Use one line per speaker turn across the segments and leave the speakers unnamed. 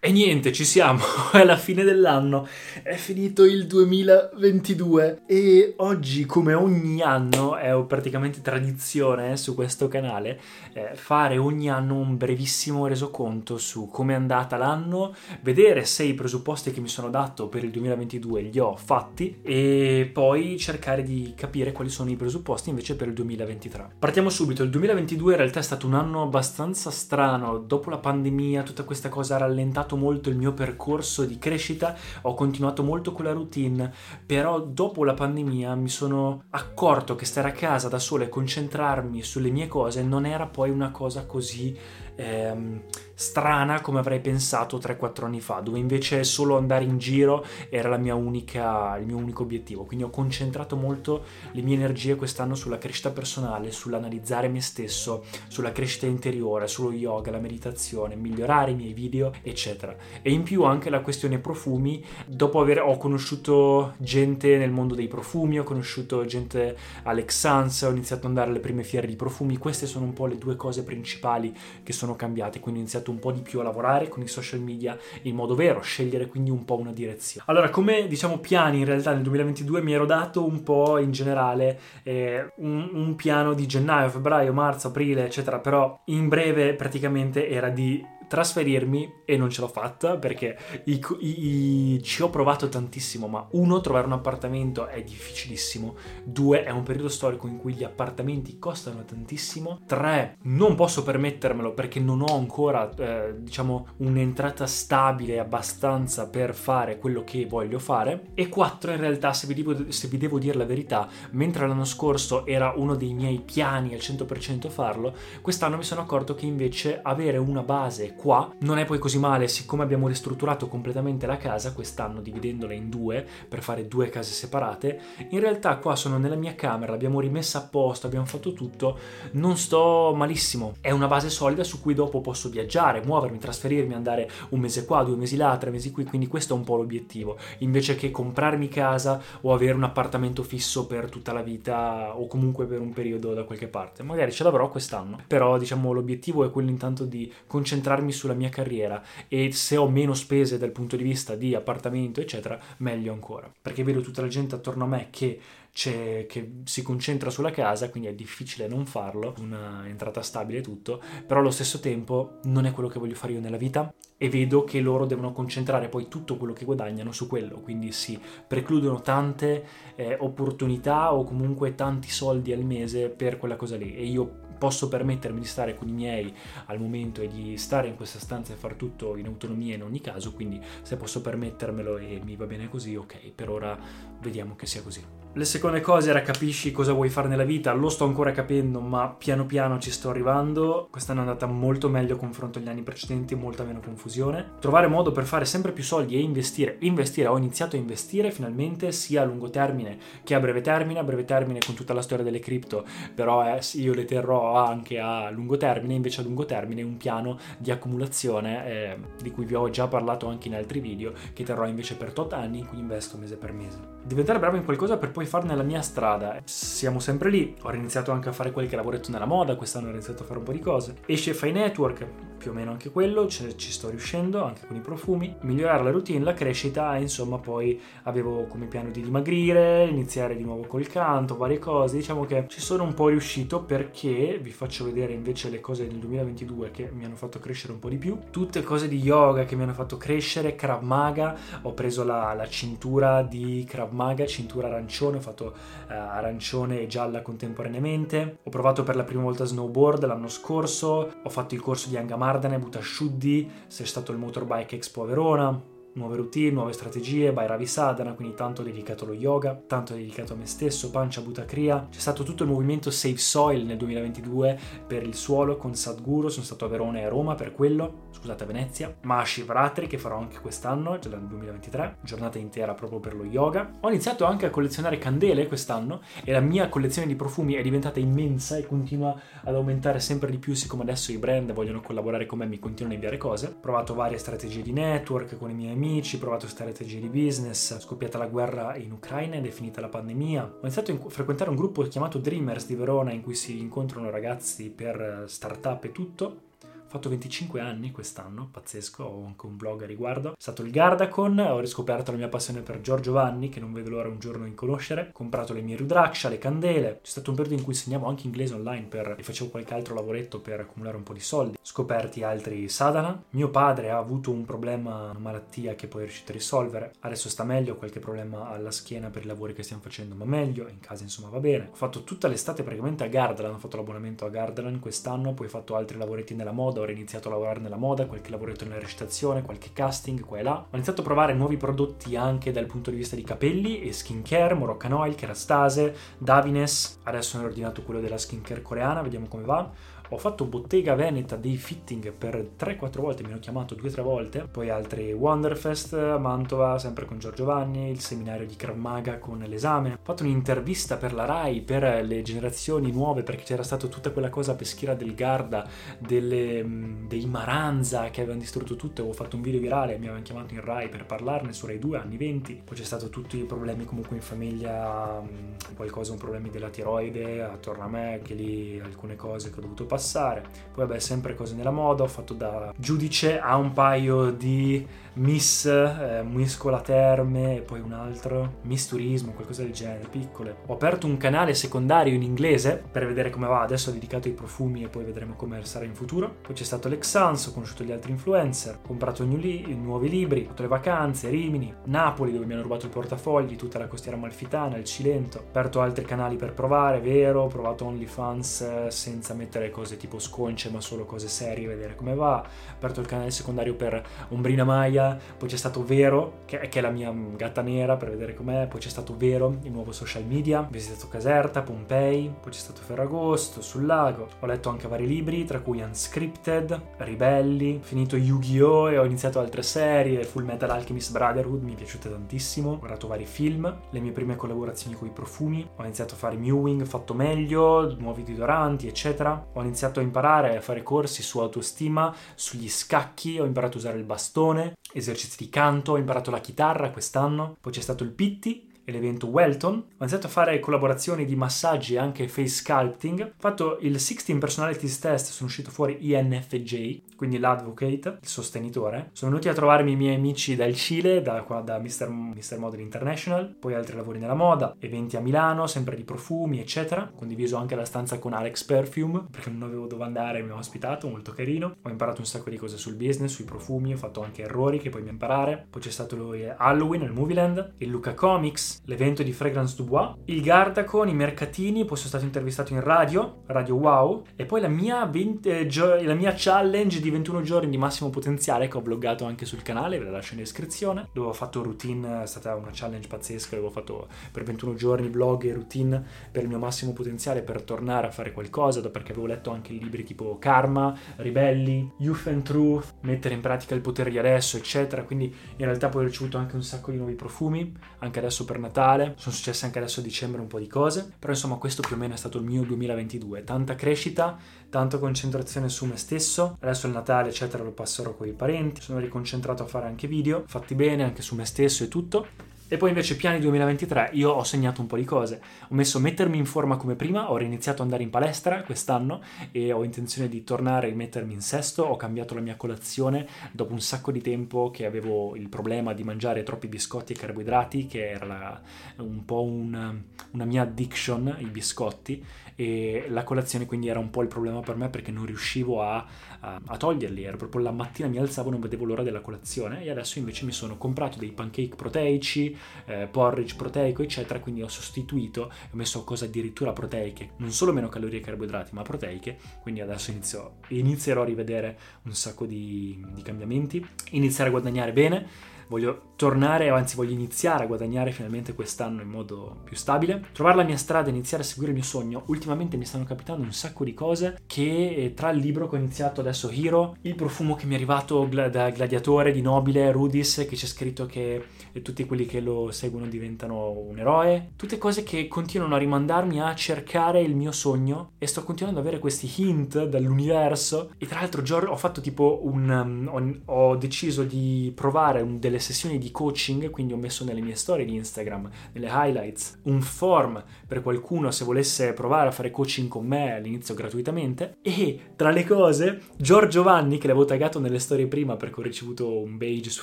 E niente, ci siamo, è la fine dell'anno, è finito il 2022 e oggi come ogni anno è praticamente tradizione su questo canale eh, fare ogni anno un brevissimo resoconto su come è andata l'anno, vedere se i presupposti che mi sono dato per il 2022 li ho fatti e poi cercare di capire quali sono i presupposti invece per il 2023. Partiamo subito, il 2022 in realtà è stato un anno abbastanza strano, dopo la pandemia tutta questa cosa ha rallentato molto il mio percorso di crescita, ho continuato molto con la routine, però dopo la pandemia mi sono accorto che stare a casa da solo e concentrarmi sulle mie cose non era poi una cosa così ehm, strana come avrei pensato 3-4 anni fa, dove invece solo andare in giro era unica, il mio unico obiettivo. Quindi ho concentrato molto le mie energie quest'anno sulla crescita personale, sull'analizzare me stesso, sulla crescita interiore, sullo yoga, la meditazione, migliorare i miei video, eccetera. E in più anche la questione profumi, dopo aver ho conosciuto gente nel mondo dei profumi, ho conosciuto gente Alex Sans, ho iniziato ad andare alle prime fiere di profumi, queste sono un po' le due cose principali che sono cambiate, quindi ho iniziato un po' di più a lavorare con i social media in modo vero, scegliere quindi un po' una direzione. Allora, come diciamo piani in realtà nel 2022 mi ero dato un po' in generale eh, un, un piano di gennaio, febbraio, marzo, aprile, eccetera, però in breve praticamente era di trasferirmi e non ce l'ho fatta perché i, i, i, ci ho provato tantissimo, ma uno, trovare un appartamento è difficilissimo, due, è un periodo storico in cui gli appartamenti costano tantissimo, tre, non posso permettermelo perché non ho ancora, eh, diciamo, un'entrata stabile abbastanza per fare quello che voglio fare, e quattro, in realtà, se vi, devo, se vi devo dire la verità, mentre l'anno scorso era uno dei miei piani al 100% farlo, quest'anno mi sono accorto che invece avere una base qua. Non è poi così male, siccome abbiamo ristrutturato completamente la casa quest'anno dividendola in due per fare due case separate, in realtà qua sono nella mia camera, l'abbiamo rimessa a posto, abbiamo fatto tutto, non sto malissimo, è una base solida su cui dopo posso viaggiare, muovermi, trasferirmi, andare un mese qua, due mesi là, tre mesi qui, quindi questo è un po' l'obiettivo, invece che comprarmi casa o avere un appartamento fisso per tutta la vita o comunque per un periodo da qualche parte, magari ce l'avrò quest'anno, però diciamo l'obiettivo è quello intanto di concentrarmi concentrarmi sulla mia carriera e se ho meno spese dal punto di vista di appartamento, eccetera, meglio ancora. Perché vedo tutta la gente attorno a me che che si concentra sulla casa, quindi è difficile non farlo, una entrata stabile e tutto, però allo stesso tempo non è quello che voglio fare io nella vita e vedo che loro devono concentrare poi tutto quello che guadagnano su quello, quindi si precludono tante eh, opportunità o comunque tanti soldi al mese per quella cosa lì e io posso permettermi di stare con i miei al momento e di stare in questa stanza e fare tutto in autonomia in ogni caso, quindi se posso permettermelo e mi va bene così, ok, per ora vediamo che sia così. Le seconde cose era capisci cosa vuoi fare nella vita, lo sto ancora capendo, ma piano piano ci sto arrivando. Quest'anno è andata molto meglio confronto agli anni precedenti, molta meno confusione. Trovare modo per fare sempre più soldi e investire. Investire, ho iniziato a investire finalmente sia a lungo termine che a breve termine. A breve termine con tutta la storia delle cripto, però eh, io le terrò anche a lungo termine, invece a lungo termine un piano di accumulazione eh, di cui vi ho già parlato anche in altri video, che terrò invece per tot anni in cui investo mese per mese. Diventare bravo in qualcosa per poi farne la mia strada. Siamo sempre lì, ho iniziato anche a fare qualche lavoretto nella moda, quest'anno ho iniziato a fare un po' di cose. Esce Fai Network, più o meno anche quello, ci sto riuscendo anche con i profumi. Migliorare la routine, la crescita, insomma poi avevo come piano di dimagrire, iniziare di nuovo col canto, varie cose. Diciamo che ci sono un po' riuscito perché vi faccio vedere invece le cose del 2022 che mi hanno fatto crescere un po' di più. Tutte cose di yoga che mi hanno fatto crescere, Krav Maga, ho preso la, la cintura di Krav Maga, cintura arancione, ho fatto uh, arancione e gialla contemporaneamente. Ho provato per la prima volta snowboard l'anno scorso, ho fatto il corso di Angamardane, Butasciuddi, sei stato il Motorbike Expo a Verona nuove routine, nuove strategie, Bhairavi Sadhana, quindi tanto dedicato allo yoga, tanto dedicato a me stesso, Pancha Bhuta Kriya. C'è stato tutto il movimento Save Soil nel 2022 per il suolo con Sadhguru, sono stato a Verona e a Roma per quello, scusate Venezia. Mahashivratri che farò anche quest'anno, già nel 2023, giornata intera proprio per lo yoga. Ho iniziato anche a collezionare candele quest'anno e la mia collezione di profumi è diventata immensa e continua ad aumentare sempre di più siccome adesso i brand vogliono collaborare con me e mi continuano a inviare cose. Ho provato varie strategie di network con i miei amici amici, provato strategie di business, è scoppiata la guerra in Ucraina ed è finita la pandemia. Ho iniziato a frequentare un gruppo chiamato Dreamers di Verona in cui si incontrano ragazzi per startup e tutto ho fatto 25 anni quest'anno, pazzesco, ho anche un blog a riguardo. È stato il Gardacon, ho riscoperto la mia passione per Giorgio Vanni, che non vedo l'ora un giorno di conoscere. Ho comprato le mie Rudraksha, le candele. C'è stato un periodo in cui insegnavo anche inglese online per... e facevo qualche altro lavoretto per accumulare un po' di soldi. Scoperti altri sadhana. Mio padre ha avuto un problema, una malattia che poi è riuscito a risolvere. Adesso sta meglio, qualche problema alla schiena per i lavori che stiamo facendo, ma meglio. In casa insomma va bene. Ho fatto tutta l'estate praticamente a Gardaland, ho fatto l'abbonamento a Gardaland quest'anno, poi ho fatto altri lavoretti nella moda moda, ho iniziato a lavorare nella moda, qualche lavoretto nella recitazione, qualche casting qua e là. Ho iniziato a provare nuovi prodotti anche dal punto di vista di capelli e skincare, Moroccan Oil, Kerastase, Davines. Adesso ho ordinato quello della skincare coreana, vediamo come va ho fatto bottega veneta dei fitting per 3-4 volte, mi hanno chiamato 2-3 volte, poi altri Wonderfest a Mantova, sempre con Giorgio Vanni, il seminario di Krav con l'esame. Ho fatto un'intervista per la RAI, per le generazioni nuove, perché c'era stata tutta quella cosa peschiera del Garda, delle, mm, dei Maranza che avevano distrutto tutto, avevo fatto un video virale, mi avevano chiamato in RAI per parlarne su RAI 2 anni 20, poi c'è stato tutti i problemi comunque in famiglia, mm, qualcosa, un problemi della tiroide, attorno a me, anche lì alcune cose che ho dovuto passare passare. Poi vabbè, sempre cose nella moda, ho fatto da giudice a un paio di Miss eh, Muscola Terme e poi un altro Miss Turismo, qualcosa del genere, piccole. Ho aperto un canale secondario in inglese per vedere come va, adesso ho dedicato ai profumi e poi vedremo come sarà in futuro. Poi c'è stato l'Exans, ho conosciuto gli altri influencer, ho comprato li- nuovi libri, ho fatto le vacanze, Rimini, Napoli dove mi hanno rubato il portafogli, tutta la costiera malfitana, il Cilento. Ho aperto altri canali per provare, vero, ho provato OnlyFans eh, senza mettere cose tipo sconce ma solo cose serie, vedere come va. Ho aperto il canale secondario per Ombrina Maya poi c'è stato Vero, che, è la mia gatta nera per vedere com'è, poi c'è stato Vero, il nuovo social media, ho visitato Caserta, Pompei, poi c'è stato Ferragosto, sul lago, ho letto anche vari libri, tra cui Unscripted, Ribelli, finito Yu-Gi-Oh! e ho iniziato altre serie, Full Metal Alchemist Brotherhood, mi è piaciuta tantissimo, ho guardato vari film, le mie prime collaborazioni con i profumi, ho iniziato a fare mewing fatto meglio, nuovi deodoranti, eccetera, ho iniziato a imparare a fare corsi su autostima, sugli scacchi, ho imparato a usare il bastone, esercizi di canto, ho imparato la chitarra quest'anno, poi c'è stato il pitti e l'evento Welton. Ho iniziato a fare collaborazioni di massaggi e anche face sculpting. Ho fatto il 16 Personalities Test, sono uscito fuori INFJ, quindi l'advocate, il sostenitore. Sono venuti a trovarmi i miei amici dal Cile, da, qua, da Mr. Mr. Model International, poi altri lavori nella moda, eventi a Milano, sempre di profumi, eccetera. Ho condiviso anche la stanza con Alex Perfume, perché non avevo dove andare mi ha ospitato, molto carino. Ho imparato un sacco di cose sul business, sui profumi, ho fatto anche errori che poi mi imparare. Poi c'è stato Halloween, il Movieland, il Luca Comics, l'evento di Fragrance Dubois, il Gardacon, i mercatini, poi sono stato intervistato in radio, Radio Wow, e poi la mia, 20, eh, gio- la mia challenge di 21 giorni di massimo potenziale che ho bloggato anche sul canale, ve la lascio in descrizione, dove ho fatto routine, è stata una challenge pazzesca, dove ho fatto per 21 giorni blog e routine per il mio massimo potenziale per tornare a fare qualcosa, perché avevo letto anche libri tipo Karma, Ribelli, Youth and Truth, mettere in pratica il potere di adesso, eccetera, quindi in realtà poi ho ricevuto anche un sacco di nuovi profumi, anche adesso per Natale Natale, sono successe anche adesso a dicembre un po' di cose, però insomma questo più o meno è stato il mio 2022, tanta crescita, tanta concentrazione su me stesso, adesso il Natale eccetera lo passerò con i parenti, sono riconcentrato a fare anche video, fatti bene anche su me stesso e tutto, e poi invece piani 2023, io ho segnato un po' di cose. Ho messo mettermi in forma come prima, ho iniziato ad andare in palestra quest'anno e ho intenzione di tornare e mettermi in sesto. Ho cambiato la mia colazione dopo un sacco di tempo che avevo il problema di mangiare troppi biscotti e carboidrati, che era la, un po' un, una mia addiction, i biscotti, e la colazione quindi era un po' il problema per me perché non riuscivo a, a, a toglierli, era proprio la mattina mi alzavo non vedevo l'ora della colazione e adesso invece mi sono comprato dei pancake proteici, eh, porridge proteico eccetera, quindi ho sostituito, ho messo cose addirittura proteiche, non solo meno calorie e carboidrati ma proteiche, quindi adesso inizio, inizierò a rivedere un sacco di, di cambiamenti, iniziare a guadagnare bene, voglio tornare, anzi voglio iniziare a guadagnare finalmente quest'anno in modo più stabile, trovare la mia strada, iniziare a seguire il mio sogno. Ultimamente mi stanno capitando un sacco di cose che eh, tra il libro che ho iniziato adesso Hero, il profumo che mi è arrivato da gladiatore di nobile Rudis che c'è scritto che tutti quelli che lo seguono diventano un eroe, tutte cose che continuano a rimandarmi a cercare il mio sogno e sto continuando ad avere questi hint dall'universo. E tra l'altro ho fatto tipo un um, ho, deciso di provare un, delle sessioni di coaching, quindi ho messo nelle mie storie di Instagram, nelle highlights, un form per qualcuno se volesse provare a fare coaching con me all'inizio gratuitamente. E tra le cose Giorgio Vanni che l'avevo taggato nelle storie prima perché ho ricevuto un badge su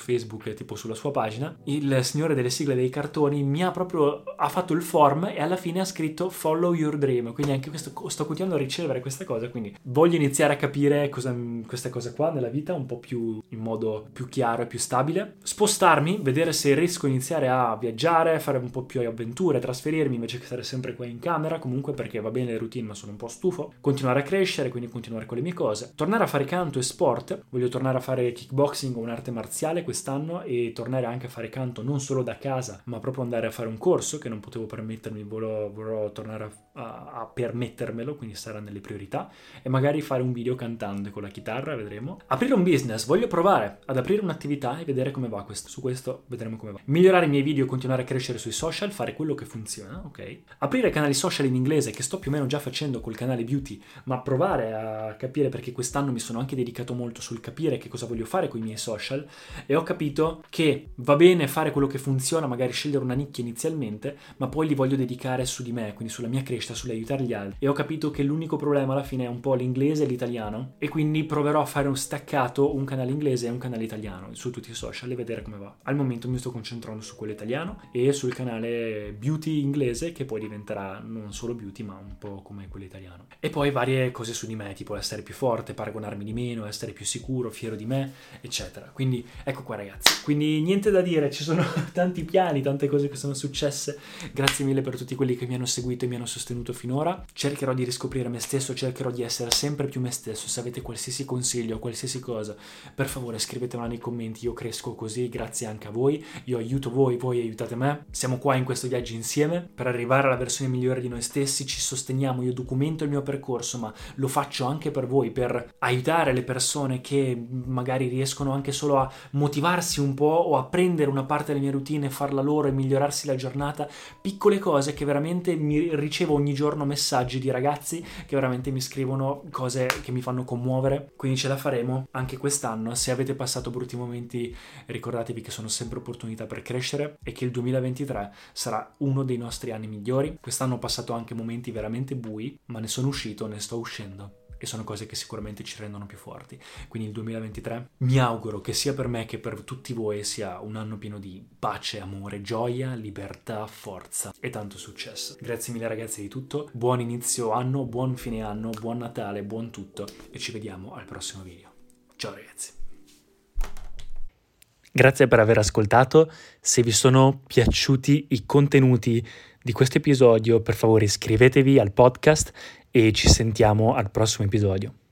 Facebook tipo sulla sua pagina, il signore delle sigle dei cartoni mi ha proprio ha fatto il form e alla fine ha scritto follow your dream, quindi anche questo sto continuando a ricevere questa cosa, quindi voglio iniziare a capire cosa, questa cosa qua nella vita un po' più in modo più chiaro e più stabile, spostarmi, vedere se riesco a iniziare a viaggiare, fare un po' più avventure, trasferirmi invece che stare sempre qua in camera, comunque perché va bene le routine ma sono un po' stufo, continuare a crescere, quindi continuare con le mie cose, tornare a fare canto e sport, voglio tornare a fare kickboxing o un'arte marziale quest'anno e tornare anche a fare canto non solo da casa ma proprio andare a fare un corso che non potevo permettermi, vorrò, vorrò tornare a, a, a permettermelo, quindi sarà nelle priorità. E magari fare un video cantando con la chitarra, vedremo. Aprire un business, voglio provare ad aprire un'attività e vedere come va questo. Su questo vedremo come va. Migliorare i miei video, continuare a crescere sui social, fare quello che funziona, ok? Aprire canali social in inglese che sto più o meno già facendo col canale Beauty, ma provare a capire perché quest'anno mi sono anche dedicato molto sul capire che cosa voglio fare con i miei social e ho capito che va bene fare quello che funziona, magari scegliere una nicchia inizialmente, ma poi li voglio dedicare su di me, quindi sulla mia crescita, sull'aiutare gli altri. E ho capito che l'unico problema alla fine è un po' l'inglese e l'italiano e quindi proverò a fare un staccato, un canale inglese e un canale italiano su tutti i social e vedere come va. Al momento mi sto concentrando su quello italiano e sul canale beauty inglese che poi diventerà non solo beauty ma un po' come quello italiano. E poi varie cose su di me, tipo essere più forte, paragonarmi di meno, essere più sicuro, fiero di me, eccetera. Quindi ecco qua ragazzi. Quindi niente da dire, ci sono tanti piani, tante cose che sono successe. Grazie mille per tutti quelli che mi hanno seguito e mi hanno sostenuto finora. Cercherò di riscoprire me stesso, cercherò di essere sempre più me stesso. Se avete qualsiasi consiglio, qualsiasi cosa, per favore scrivetemela nei commenti, io cresco così, grazie anche a voi, io aiuto voi, voi aiutate me, siamo qua in questo viaggio insieme per arrivare alla versione migliore di noi stessi, ci sosteniamo, io documento il mio percorso, ma lo faccio anche per voi, per aiutare le persone che magari riescono anche solo a motivarsi un po' o a prendere una parte della mia routine farla loro e migliorarsi la giornata, piccole cose che veramente mi ricevo ogni giorno messaggi di ragazzi che veramente mi scrivono cose che mi fanno commuovere, quindi ce la faremo anche quest'anno, se avete passato brutti momenti ricordatevi che sono sempre opportunità per crescere e che il 2023 sarà uno dei nostri anni migliori. Quest'anno ho passato anche momenti veramente bui, ma ne sono uscito, ne sto uscendo e sono cose che sicuramente ci rendono più forti. Quindi il 2023 mi auguro che sia per me che per tutti voi sia un anno pieno di pace, amore, gioia, libertà, forza e tanto successo. Grazie mille ragazzi di tutto, buon inizio anno, buon fine anno, buon Natale, buon tutto e ci vediamo al prossimo video. Ciao ragazzi. Grazie per aver ascoltato. Se vi sono piaciuti i contenuti di questo episodio, per favore iscrivetevi al podcast e ci sentiamo al prossimo episodio.